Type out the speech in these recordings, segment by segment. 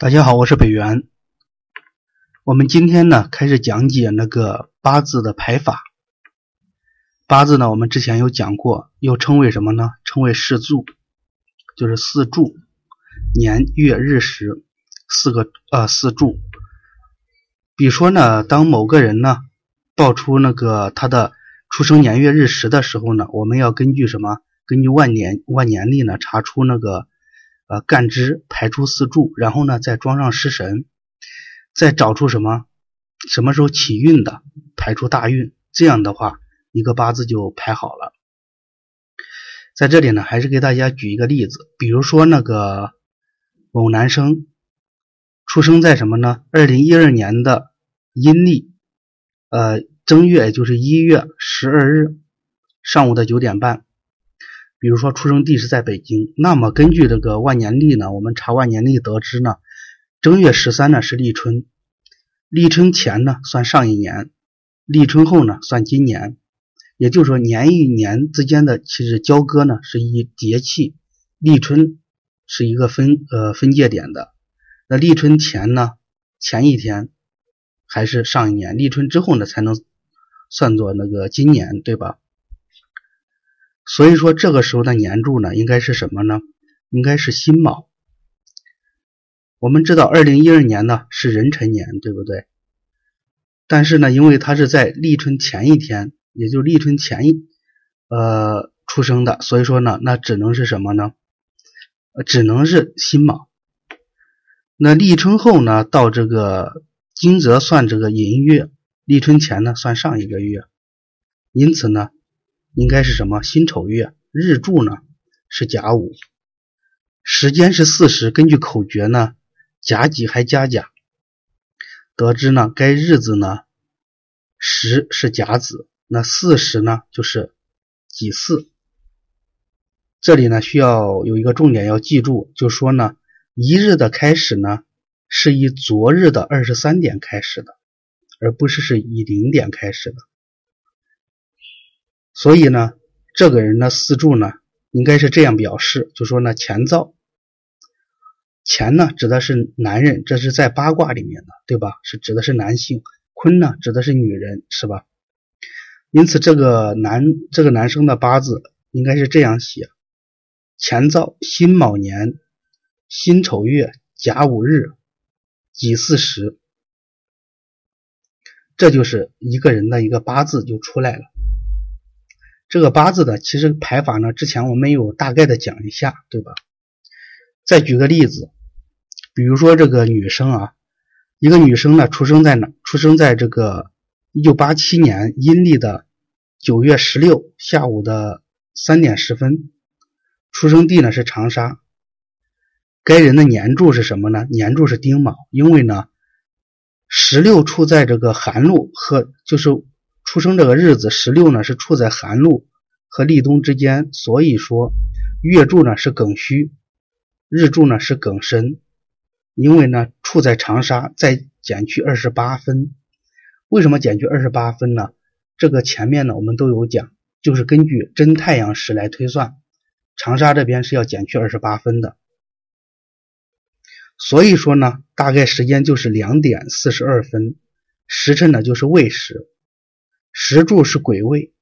大家好，我是北元。我们今天呢开始讲解那个八字的排法。八字呢，我们之前有讲过，又称为什么呢？称为四柱，就是四柱，年月日时四个呃四柱。比如说呢，当某个人呢报出那个他的出生年月日时的时候呢，我们要根据什么？根据万年万年历呢查出那个。呃，干支排出四柱，然后呢，再装上食神，再找出什么什么时候起运的，排出大运。这样的话，一个八字就排好了。在这里呢，还是给大家举一个例子，比如说那个某男生出生在什么呢？二零一二年的阴历，呃，正月，也就是一月十二日上午的九点半。比如说出生地是在北京，那么根据这个万年历呢，我们查万年历得知呢，正月十三呢是立春，立春前呢算上一年，立春后呢算今年，也就是说年与年之间的其实交割呢是以节气，立春是一个分呃分界点的，那立春前呢前一天还是上一年，立春之后呢才能算作那个今年，对吧？所以说，这个时候的年柱呢，应该是什么呢？应该是辛卯。我们知道，二零一二年呢是壬辰年，对不对？但是呢，因为他是在立春前一天，也就立春前一呃出生的，所以说呢，那只能是什么呢？只能是辛卯。那立春后呢，到这个惊蛰算这个寅月，立春前呢算上一个月，因此呢。应该是什么？辛丑月，日柱呢是甲午，时间是巳时。根据口诀呢，甲己还加甲，得知呢该日子呢时是甲子，那巳时呢就是己巳。这里呢需要有一个重点要记住，就说呢一日的开始呢是以昨日的二十三点开始的，而不是是以零点开始的。所以呢，这个人的四柱呢，应该是这样表示，就说呢，乾燥，乾呢指的是男人，这是在八卦里面的，对吧？是指的是男性，坤呢指的是女人，是吧？因此，这个男这个男生的八字应该是这样写：乾燥，辛卯年，辛丑月，甲午日，己巳时，这就是一个人的一个八字就出来了。这个八字的其实排法呢，之前我们有大概的讲一下，对吧？再举个例子，比如说这个女生啊，一个女生呢出生在哪？出生在这个一九八七年阴历的九月十六下午的三点十分，出生地呢是长沙。该人的年柱是什么呢？年柱是丁卯，因为呢十六处在这个寒露和就是。出生这个日子十六呢是处在寒露和立冬之间，所以说月柱呢是庚戌，日柱呢是庚申。因为呢处在长沙，再减去二十八分。为什么减去二十八分呢？这个前面呢我们都有讲，就是根据真太阳时来推算，长沙这边是要减去二十八分的。所以说呢，大概时间就是两点四十二分，时辰呢就是未时。石柱是癸未，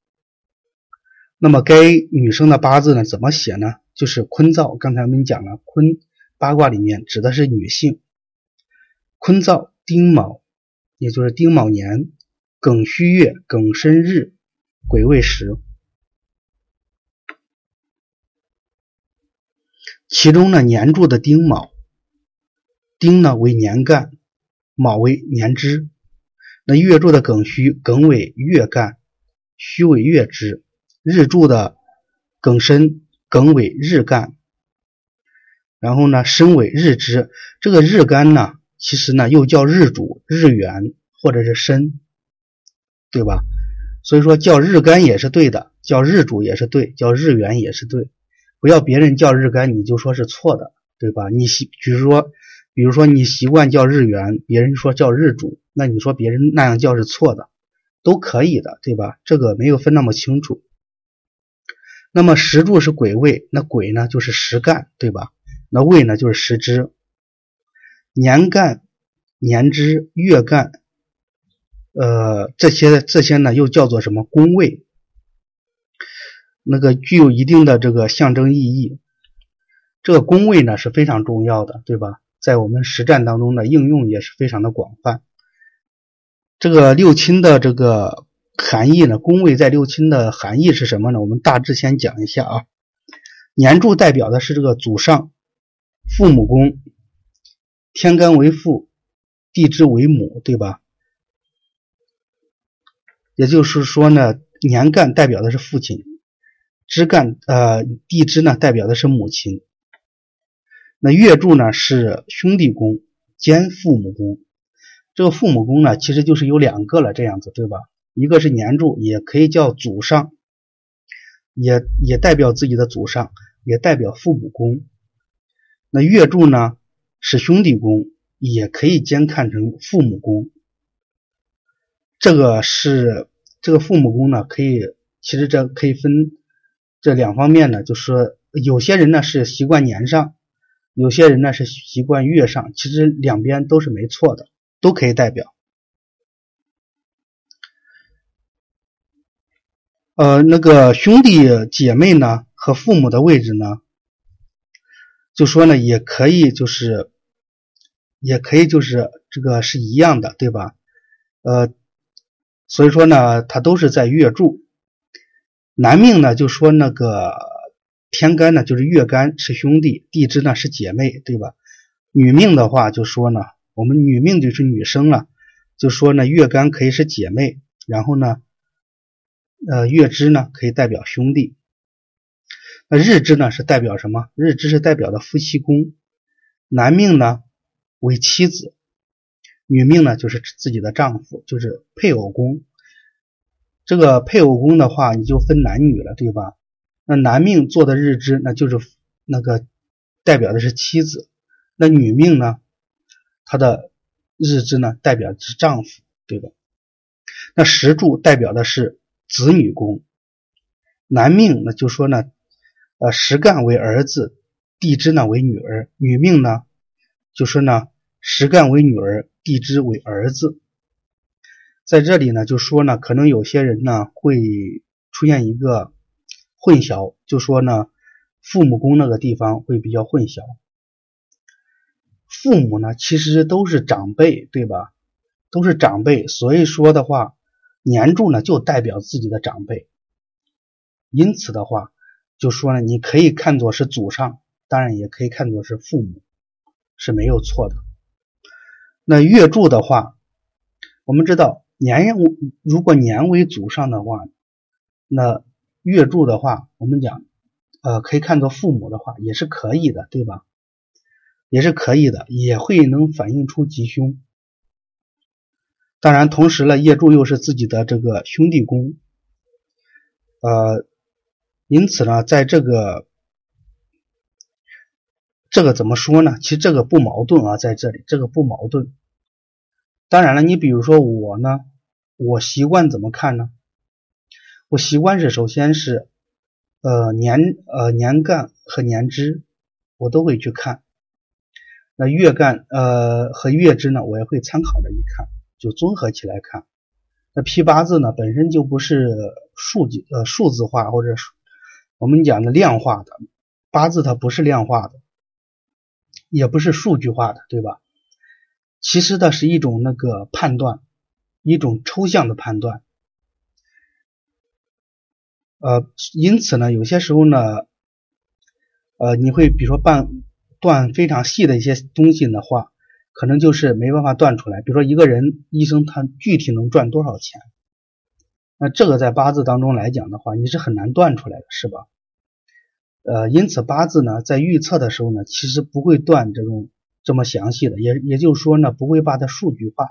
那么该女生的八字呢？怎么写呢？就是坤燥。刚才我们讲了，坤八卦里面指的是女性。坤燥丁卯，也就是丁卯年，庚戌月，庚申日，癸未时。其中呢，年柱的丁卯，丁呢为年干，卯为年支。那月柱的庚戌，庚未月干，戌为月支；日柱的庚申，庚为日干，然后呢申为日支。这个日干呢，其实呢又叫日主、日元或者是申，对吧？所以说叫日干也是对的，叫日主也是对，叫日元也是对。不要别人叫日干你就说是错的，对吧？你，比如说，比如说你习惯叫日元，别人说叫日主。那你说别人那样叫是错的，都可以的，对吧？这个没有分那么清楚。那么时柱是癸未，那癸呢就是时干，对吧？那未呢就是时支。年干、年支、月干，呃，这些这些呢又叫做什么宫位？那个具有一定的这个象征意义。这个宫位呢是非常重要的，对吧？在我们实战当中的应用也是非常的广泛。这个六亲的这个含义呢，宫位在六亲的含义是什么呢？我们大致先讲一下啊。年柱代表的是这个祖上、父母宫，天干为父，地支为母，对吧？也就是说呢，年干代表的是父亲，支干呃地支呢代表的是母亲。那月柱呢是兄弟宫兼父母宫，这个父母宫呢其实就是有两个了，这样子对吧？一个是年柱，也可以叫祖上，也也代表自己的祖上，也代表父母宫。那月柱呢是兄弟宫，也可以兼看成父母宫。这个是这个父母宫呢，可以其实这可以分这两方面呢，就是说有些人呢是习惯年上。有些人呢是习惯月上，其实两边都是没错的，都可以代表。呃，那个兄弟姐妹呢和父母的位置呢，就说呢也可以，就是也可以，就是这个是一样的，对吧？呃，所以说呢，它都是在月柱。男命呢就说那个。天干呢就是月干是兄弟，地支呢是姐妹，对吧？女命的话就说呢，我们女命就是女生了，就说呢月干可以是姐妹，然后呢，呃月支呢可以代表兄弟，那日支呢是代表什么？日支是代表的夫妻宫，男命呢为妻子，女命呢就是自己的丈夫，就是配偶宫。这个配偶宫的话，你就分男女了，对吧？那男命做的日支，那就是那个代表的是妻子；那女命呢，她的日支呢代表的是丈夫，对吧？那时柱代表的是子女宫。男命那就说呢，呃，时干为儿子，地支呢为女儿；女命呢就说呢，时干为女儿，地支为儿子。在这里呢，就说呢，可能有些人呢会出现一个。混淆就说呢，父母宫那个地方会比较混淆。父母呢其实都是长辈，对吧？都是长辈，所以说的话，年柱呢就代表自己的长辈。因此的话，就说呢，你可以看作是祖上，当然也可以看作是父母，是没有错的。那月柱的话，我们知道年如果年为祖上的话，那。月柱的话，我们讲，呃，可以看作父母的话，也是可以的，对吧？也是可以的，也会能反映出吉凶。当然，同时呢，月柱又是自己的这个兄弟宫，呃，因此呢，在这个这个怎么说呢？其实这个不矛盾啊，在这里这个不矛盾。当然了，你比如说我呢，我习惯怎么看呢？我习惯是，首先是，呃年呃年干和年支，我都会去看。那月干呃和月支呢，我也会参考着一看，就综合起来看。那批八字呢，本身就不是数据呃数字化或者我们讲的量化的八字，它不是量化的，也不是数据化的，对吧？其实它是一种那个判断，一种抽象的判断。呃，因此呢，有些时候呢，呃，你会比如说断断非常细的一些东西的话，可能就是没办法断出来。比如说一个人医生他具体能赚多少钱，那这个在八字当中来讲的话，你是很难断出来的，是吧？呃，因此八字呢，在预测的时候呢，其实不会断这种这么详细的，也也就是说呢，不会把它数据化。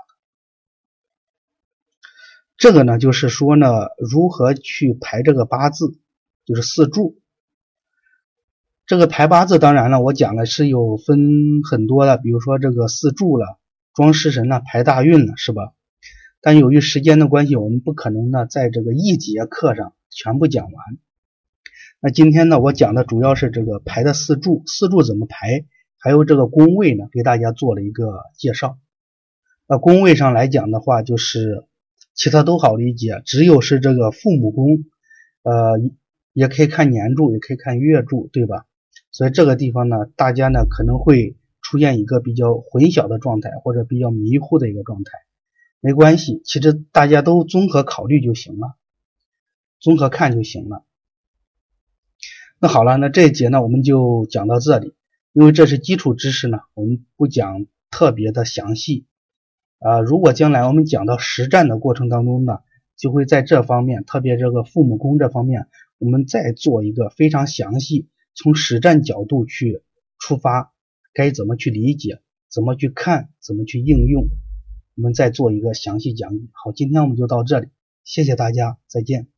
这个呢，就是说呢，如何去排这个八字，就是四柱。这个排八字，当然了，我讲的是有分很多的，比如说这个四柱了，装食神了，排大运了，是吧？但由于时间的关系，我们不可能呢，在这个一节课上全部讲完。那今天呢，我讲的主要是这个排的四柱，四柱怎么排，还有这个宫位呢，给大家做了一个介绍。那宫位上来讲的话，就是其他都好理解，只有是这个父母宫，呃，也可以看年柱，也可以看月柱，对吧？所以这个地方呢，大家呢可能会出现一个比较混淆的状态，或者比较迷糊的一个状态。没关系，其实大家都综合考虑就行了，综合看就行了。那好了，那这一节呢，我们就讲到这里。因为这是基础知识呢，我们不讲特别的详细啊。如果将来我们讲到实战的过程当中呢，就会在这方面，特别这个父母宫这方面，我们再做一个非常详细，从实战角度去出发，该怎么去理解，怎么去看，怎么去应用，我们再做一个详细讲解。好，今天我们就到这里，谢谢大家，再见。